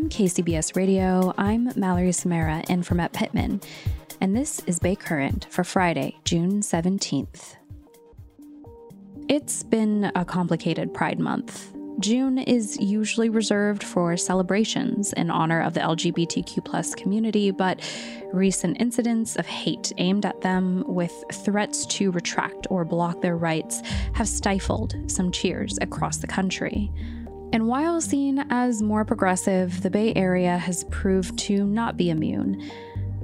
From KCBS Radio, I'm Mallory Samara in for Matt Pittman, and this is Bay Current for Friday, June 17th. It's been a complicated Pride Month. June is usually reserved for celebrations in honor of the LGBTQ community, but recent incidents of hate aimed at them with threats to retract or block their rights have stifled some cheers across the country. And while seen as more progressive, the Bay Area has proved to not be immune.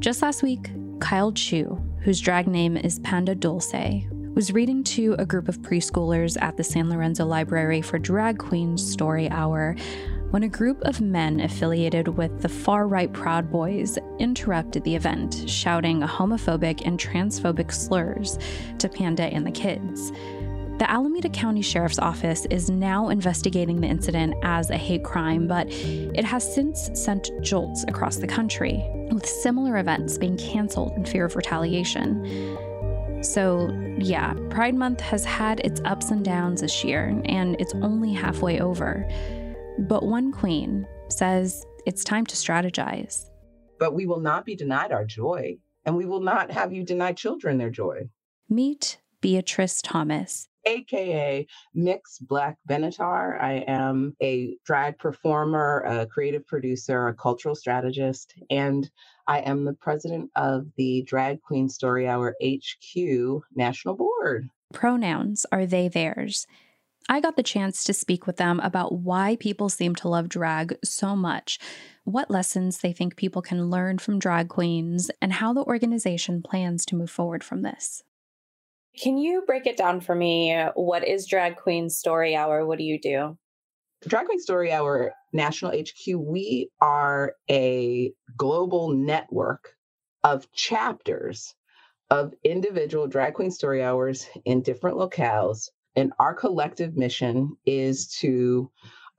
Just last week, Kyle Chu, whose drag name is Panda Dulce, was reading to a group of preschoolers at the San Lorenzo Library for Drag Queens Story Hour when a group of men affiliated with the far right Proud Boys interrupted the event, shouting homophobic and transphobic slurs to Panda and the kids. The Alameda County Sheriff's Office is now investigating the incident as a hate crime, but it has since sent jolts across the country, with similar events being canceled in fear of retaliation. So, yeah, Pride Month has had its ups and downs this year, and it's only halfway over. But one queen says it's time to strategize. But we will not be denied our joy, and we will not have you deny children their joy. Meet Beatrice Thomas aka Mix Black Benatar. I am a drag performer, a creative producer, a cultural strategist, and I am the president of the Drag Queen Story Hour HQ National Board. Pronouns are they, theirs. I got the chance to speak with them about why people seem to love drag so much, what lessons they think people can learn from drag queens, and how the organization plans to move forward from this. Can you break it down for me? What is Drag Queen Story Hour? What do you do? Drag Queen Story Hour National HQ, we are a global network of chapters of individual drag queen story hours in different locales. And our collective mission is to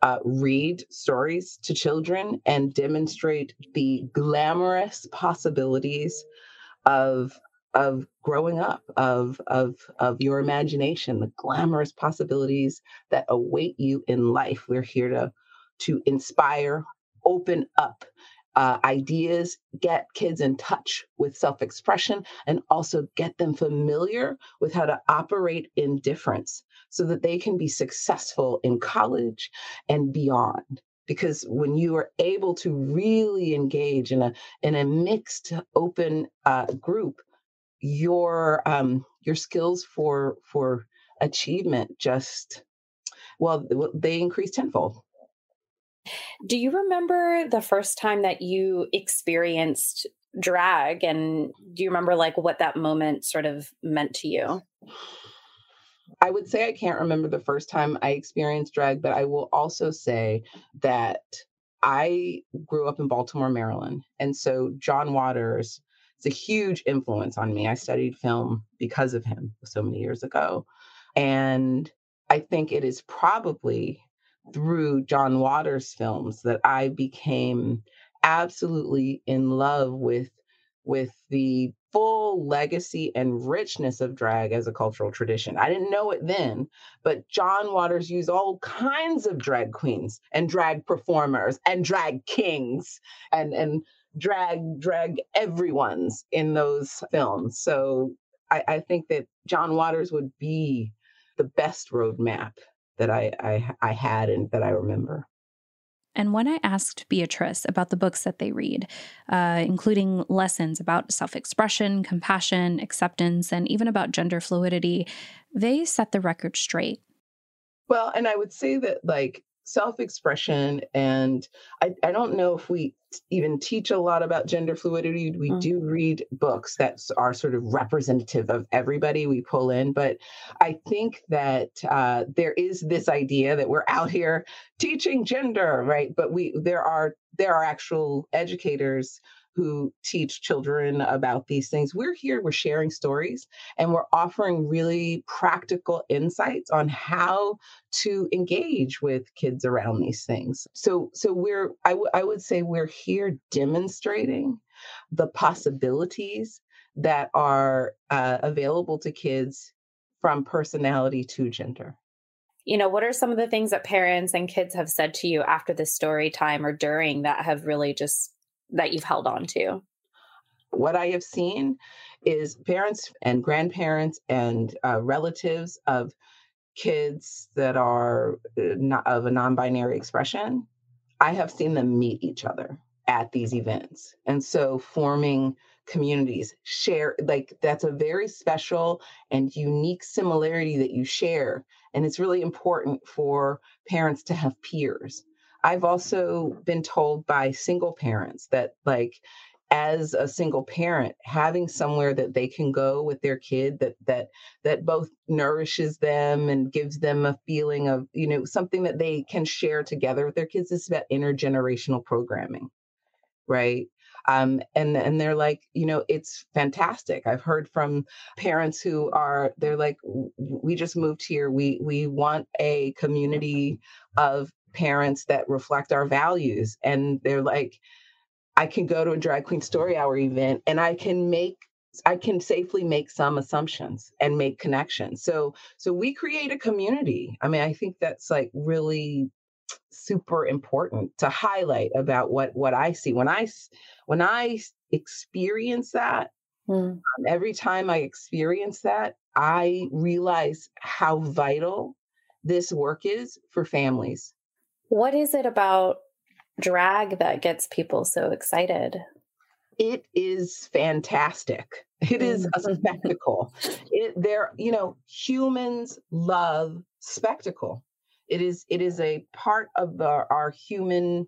uh, read stories to children and demonstrate the glamorous possibilities of of growing up, of of of your imagination, the glamorous possibilities that await you in life. We're here to to inspire, open up uh, ideas, get kids in touch with self expression, and also get them familiar with how to operate in difference so that they can be successful in college and beyond because when you are able to really engage in a in a mixed open uh, group your um, your skills for for achievement just well they increase tenfold do you remember the first time that you experienced drag and do you remember like what that moment sort of meant to you I would say I can't remember the first time I experienced drag, but I will also say that I grew up in Baltimore, Maryland. And so John Waters it's a huge influence on me. I studied film because of him so many years ago. And I think it is probably through John Waters films that I became absolutely in love with with the full legacy and richness of drag as a cultural tradition. I didn't know it then, but John Waters used all kinds of drag queens and drag performers and drag kings and and drag drag everyone's in those films. So I, I think that John Waters would be the best roadmap that I, I I had and that I remember. And when I asked Beatrice about the books that they read, uh, including lessons about self expression, compassion, acceptance, and even about gender fluidity, they set the record straight. Well, and I would say that, like, self expression, and I, I don't know if we even teach a lot about gender fluidity. We mm. do read books that are sort of representative of everybody we pull in, but I think that uh, there is this idea that we're out here teaching gender, right? But we there are there are actual educators who teach children about these things. We're here, we're sharing stories, and we're offering really practical insights on how to engage with kids around these things. So, so we're, I, w- I would say we're here demonstrating the possibilities that are uh, available to kids from personality to gender you know what are some of the things that parents and kids have said to you after the story time or during that have really just that you've held on to? What I have seen is parents and grandparents and uh, relatives of kids that are uh, not of a non-binary expression. I have seen them meet each other at these events, and so forming communities share like that's a very special and unique similarity that you share and it's really important for parents to have peers I've also been told by single parents that, like, as a single parent having somewhere that they can go with their kid that that that both nourishes them and gives them a feeling of you know something that they can share together with their kids is about intergenerational programming right? Um, and and they're like you know it's fantastic. I've heard from parents who are they're like we just moved here. We we want a community of parents that reflect our values. And they're like, I can go to a drag queen story hour event and I can make I can safely make some assumptions and make connections. So so we create a community. I mean, I think that's like really super important to highlight about what what I see when I when I experience that. Mm. every time I experience that, I realize how vital this work is for families what is it about drag that gets people so excited? It is fantastic. It is a mm. spectacle. It there, you know, humans love spectacle. It is it is a part of the, our human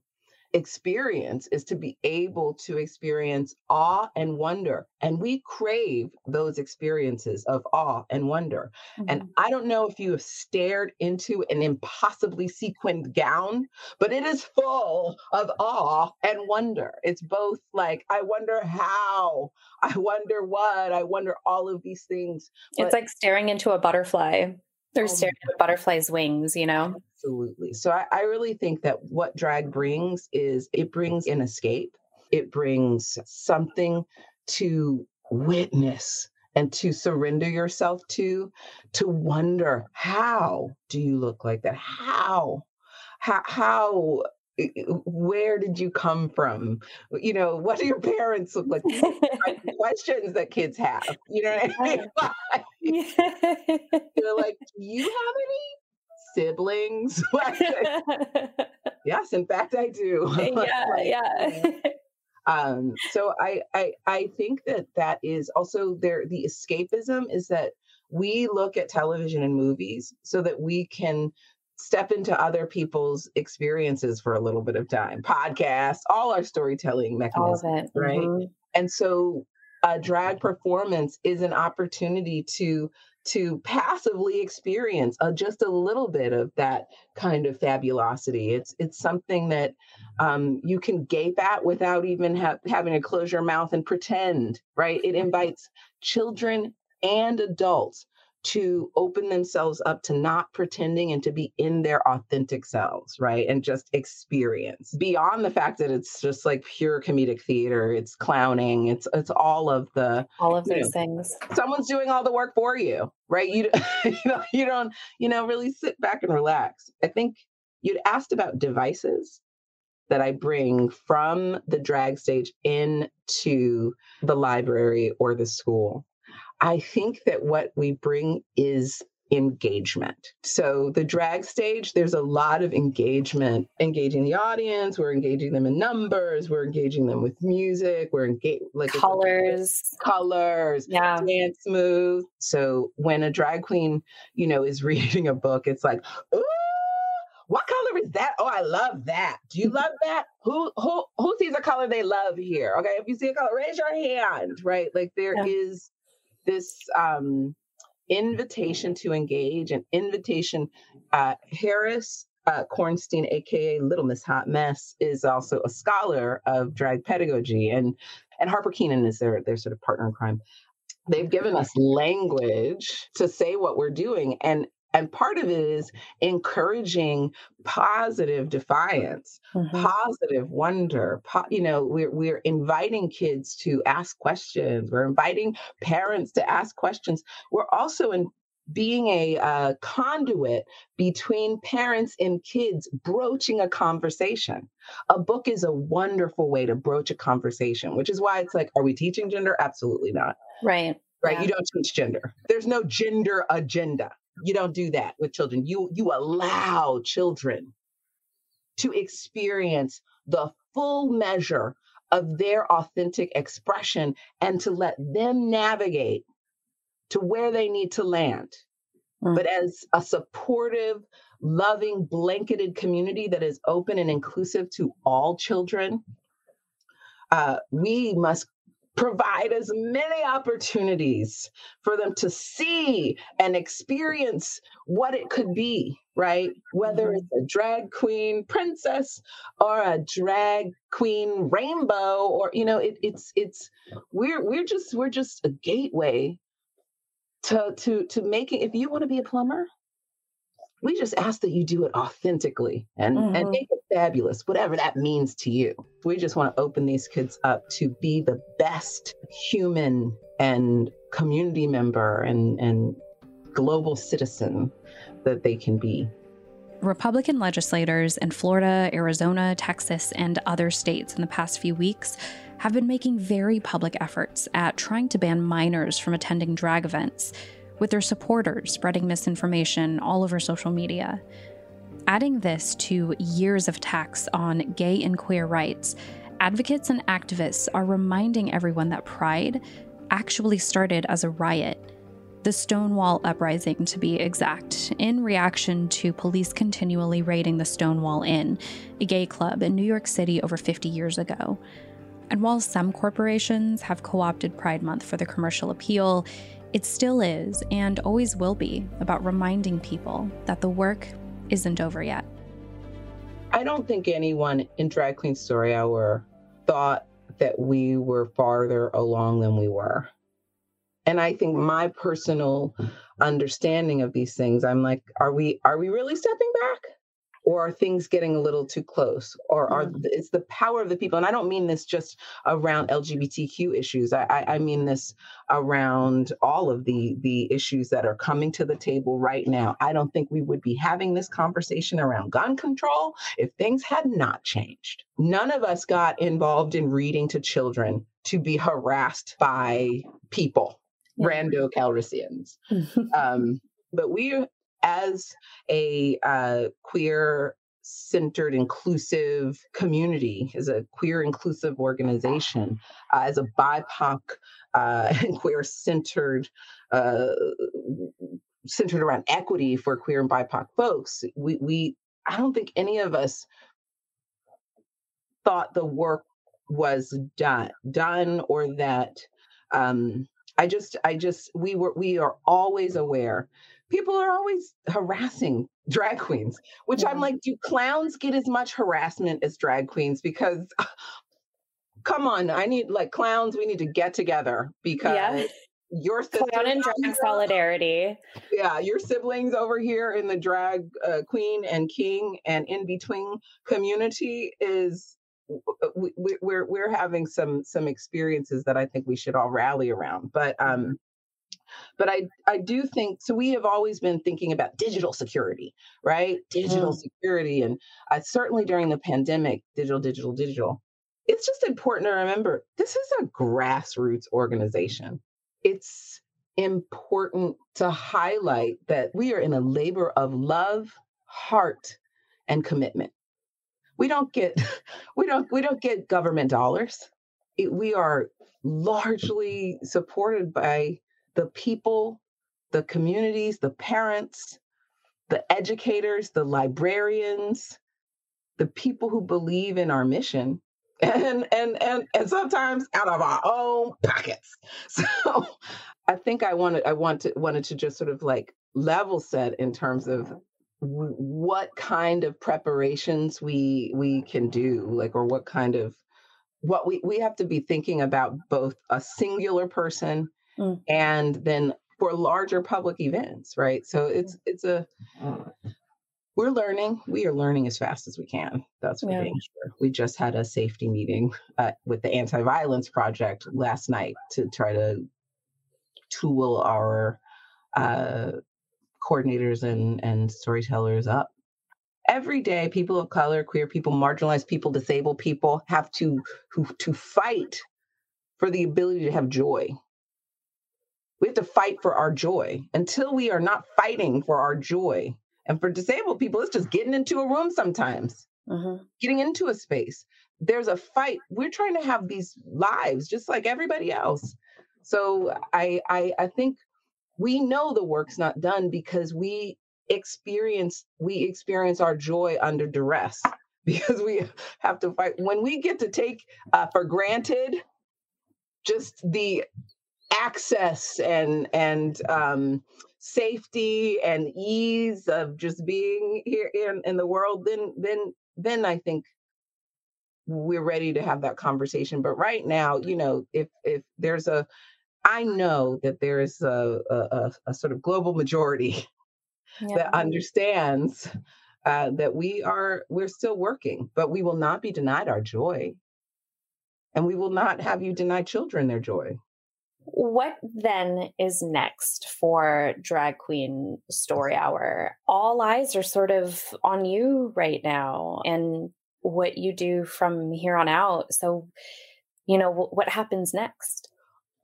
experience is to be able to experience awe and wonder. And we crave those experiences of awe and wonder. Mm-hmm. And I don't know if you have stared into an impossibly sequined gown, but it is full of awe and wonder. It's both like, I wonder how, I wonder what, I wonder all of these things. But- it's like staring into a butterfly. They're oh staring at a butterfly's wings, you know? Absolutely. So I, I really think that what drag brings is it brings an escape. It brings something to witness and to surrender yourself to, to wonder how do you look like that? How? How, how eh, eh, where did you come from? You know, what do your parents look like? questions that kids have. You know what I mean? You're like, do you have any siblings? yes, in fact, I do. Yeah, yeah. um, so I, I, I think that that is also there. The escapism is that we look at television and movies so that we can step into other people's experiences for a little bit of time. Podcasts, all our storytelling mechanisms, right? Mm-hmm. And so a drag performance is an opportunity to to passively experience uh, just a little bit of that kind of fabulosity. It's it's something that um, you can gape at without even ha- having to close your mouth and pretend. Right? It invites children and adults to open themselves up to not pretending and to be in their authentic selves, right? And just experience beyond the fact that it's just like pure comedic theater, it's clowning, it's it's all of the all of those know, things. Someone's doing all the work for you, right? You you know you don't you know really sit back and relax. I think you'd asked about devices that I bring from the drag stage into the library or the school. I think that what we bring is engagement. So the drag stage, there's a lot of engagement, engaging the audience. We're engaging them in numbers. We're engaging them with music. We're engaging like colors, colors, yeah, dance moves. So when a drag queen, you know, is reading a book, it's like, ooh. What color is that? Oh, I love that. Do you love that? Who who who sees a color they love here? Okay, if you see a color, raise your hand. Right, like there yeah. is this um invitation to engage, an invitation. Uh, Harris uh, Kornstein, aka Little Miss Hot Mess, is also a scholar of drag pedagogy, and and Harper Keenan is their their sort of partner in crime. They've given us language to say what we're doing, and and part of it is encouraging positive defiance mm-hmm. positive wonder po- you know we're we're inviting kids to ask questions we're inviting parents to ask questions we're also in being a uh, conduit between parents and kids broaching a conversation. A book is a wonderful way to broach a conversation, which is why it's like, are we teaching gender? Absolutely not. Right. Right. Yeah. You don't teach gender. There's no gender agenda. You don't do that with children. You you allow children to experience the full measure of their authentic expression and to let them navigate to where they need to land. Mm. But as a supportive, loving, blanketed community that is open and inclusive to all children, uh, we must provide as many opportunities for them to see and experience what it could be, right? Whether mm-hmm. it's a drag queen princess or a drag queen rainbow, or you know, it, it's it's we're we're just we're just a gateway to to to making. If you want to be a plumber, we just ask that you do it authentically and, mm-hmm. and make it fabulous, whatever that means to you. We just want to open these kids up to be the best human and community member and, and global citizen that they can be. Republican legislators in Florida, Arizona, Texas, and other states in the past few weeks have been making very public efforts at trying to ban minors from attending drag events with their supporters spreading misinformation all over social media. Adding this to years of attacks on gay and queer rights, advocates and activists are reminding everyone that Pride actually started as a riot. The Stonewall Uprising, to be exact, in reaction to police continually raiding the Stonewall Inn, a gay club in New York City over 50 years ago. And while some corporations have co opted Pride Month for their commercial appeal, it still is and always will be about reminding people that the work isn't over yet. I don't think anyone in Drag Queen Story Hour thought that we were farther along than we were. And I think my personal understanding of these things, I'm like, are we are we really stepping back? Or are things getting a little too close? Or are mm-hmm. it's the power of the people and i don't mean this just around lgbtq issues. I, I, I mean this around all of the the issues that are coming to the table right now. I don't think we would be having this conversation around gun control if things had not changed. None of us got involved in reading to children to be harassed by people yeah. rando calrissians. Um, but we as a uh, queer centered inclusive community as a queer inclusive organization uh, as a bipoc uh, and queer centered uh, centered around equity for queer and bipoc folks we, we i don't think any of us thought the work was done done or that um, i just i just we were we are always aware people are always harassing drag queens, which I'm like, do clowns get as much harassment as drag queens? Because come on, I need like clowns, we need to get together because yeah. your clown and drag solidarity. Yeah, your siblings over here in the drag uh, queen and king and in between community is we, we're we're having some some experiences that I think we should all rally around. But um but I, I do think so. We have always been thinking about digital security, right? Digital mm. security. And I certainly during the pandemic, digital, digital, digital. It's just important to remember this is a grassroots organization. It's important to highlight that we are in a labor of love, heart, and commitment. We don't get we don't we don't get government dollars. It, we are largely supported by the people, the communities, the parents, the educators, the librarians, the people who believe in our mission and and and and sometimes out of our own pockets. So I think I wanted I want to wanted to just sort of like level set in terms of w- what kind of preparations we we can do like or what kind of what we we have to be thinking about both a singular person mm. and then for larger public events right so it's it's a we're learning. We are learning as fast as we can. That's for yeah. sure. We just had a safety meeting uh, with the Anti Violence Project last night to try to tool our uh, coordinators and, and storytellers up. Every day, people of color, queer people, marginalized people, disabled people have to who, to fight for the ability to have joy. We have to fight for our joy. Until we are not fighting for our joy, and for disabled people, it's just getting into a room sometimes, mm-hmm. getting into a space. There's a fight. We're trying to have these lives just like everybody else. So I, I, I think we know the work's not done because we experience we experience our joy under duress because we have to fight when we get to take uh, for granted just the access and and um, safety and ease of just being here in, in the world, then then then I think we're ready to have that conversation. But right now, you know, if if there's a I know that there is a, a, a sort of global majority yeah. that understands uh, that we are we're still working, but we will not be denied our joy, and we will not have you deny children their joy. What then is next for Drag Queen Story Hour? All eyes are sort of on you right now and what you do from here on out. So, you know, what happens next?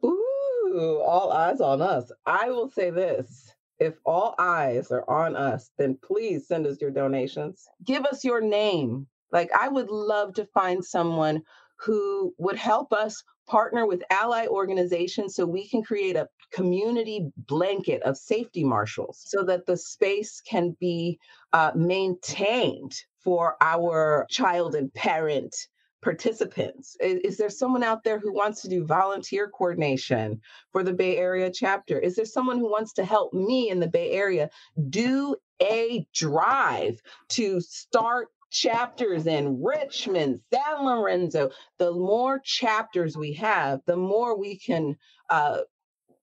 Ooh, all eyes on us. I will say this if all eyes are on us, then please send us your donations. Give us your name. Like, I would love to find someone who would help us partner with ally organizations so we can create a community blanket of safety marshals so that the space can be uh, maintained for our child and parent participants? Is, is, there someone out there who wants to do volunteer coordination for the Bay Area chapter? Is there someone who wants to help me in the Bay Area do a drive to start chapters in Richmond, San Lorenzo, the more chapters we have, the more we can uh,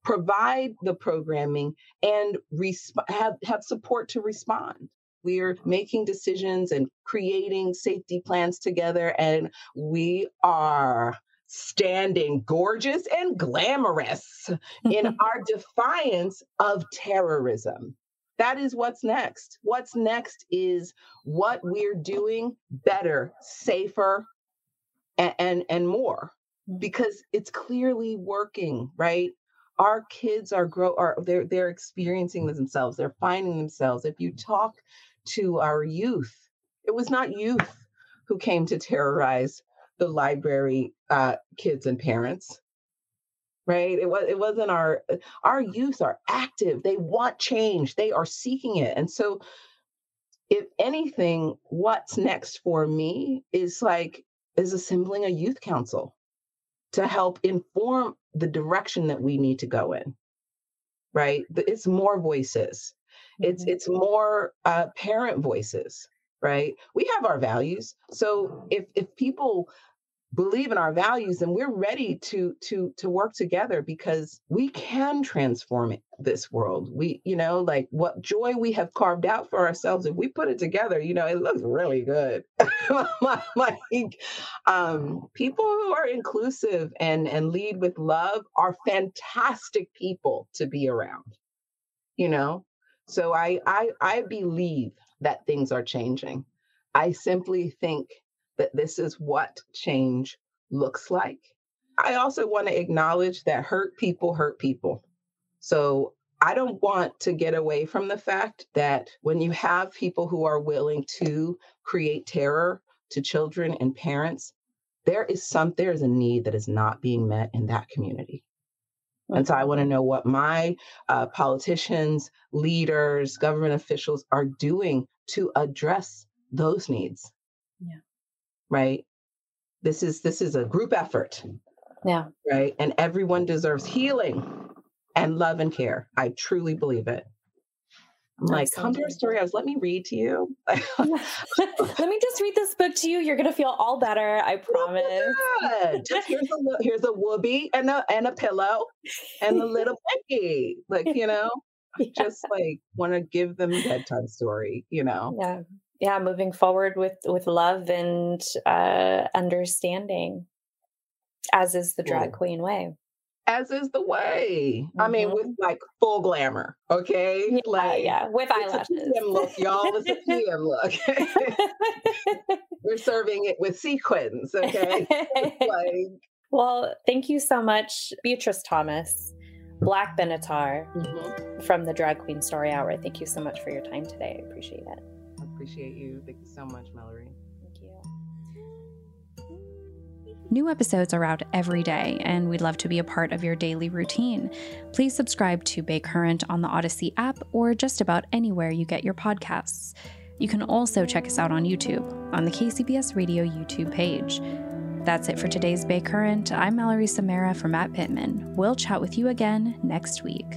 provide the programming and resp- have, have support to respond. We're making decisions and creating safety plans together, and we are standing gorgeous and glamorous in our defiance of terrorism that is what's next. What's next is what we're doing better, safer, and, and, and more mm. because it's clearly working, right? Our kids are grow are they're they're experiencing themselves. They're finding themselves. If you talk to our youth, it was not youth who came to terrorize the library uh, kids and parents right? It was it wasn't our our youth are active. They want change. They are seeking it. And so if anything what's next for me is like is assembling a youth council to help inform the direction that we need to go in right? It's more voices. Mm-hmm. it's it's more uh, parent voices right? We have our values. So if if people believe in our values and we're ready to to to work together because we can transform this world. We you know like what joy we have carved out for ourselves if we put it together you know it looks really good. Like um people who are inclusive and and lead with love are fantastic people to be around you know? So i i i believe that things are changing. I simply think that this is what change looks like. I also want to acknowledge that hurt people hurt people. So I don't want to get away from the fact that when you have people who are willing to create terror to children and parents, there is some there is a need that is not being met in that community. And so I want to know what my uh, politicians, leaders, government officials are doing to address those needs. Right. This is this is a group effort. Yeah. Right. And everyone deserves healing and love and care. I truly believe it. I'm like, come to our story house. Let me read to you. Let me just read this book to you. You're gonna feel all better. I oh promise. Yeah. Just here's a here's a whoopee and a and a pillow and a little pinky. Like, you know, yeah. just like want to give them bedtime story, you know. Yeah. Yeah. Moving forward with with love and uh understanding, as is the drag queen way as is the way. Mm-hmm. I mean, with mm-hmm. like full glamour, okay? Yeah, like, yeah, with eyelashes. Look, y'all. It's a PM look. We're serving it with sequins, okay? like, well, thank you so much, Beatrice Thomas, Black Benatar mm-hmm. from the Drag Queen Story Hour. Thank you so much for your time today. I appreciate it. I appreciate you. Thank you so much, Mallory. New episodes are out every day, and we'd love to be a part of your daily routine. Please subscribe to Bay Current on the Audacy app or just about anywhere you get your podcasts. You can also check us out on YouTube on the KCBS Radio YouTube page. That's it for today's Bay Current. I'm Mallory Samara from Matt Pittman. We'll chat with you again next week.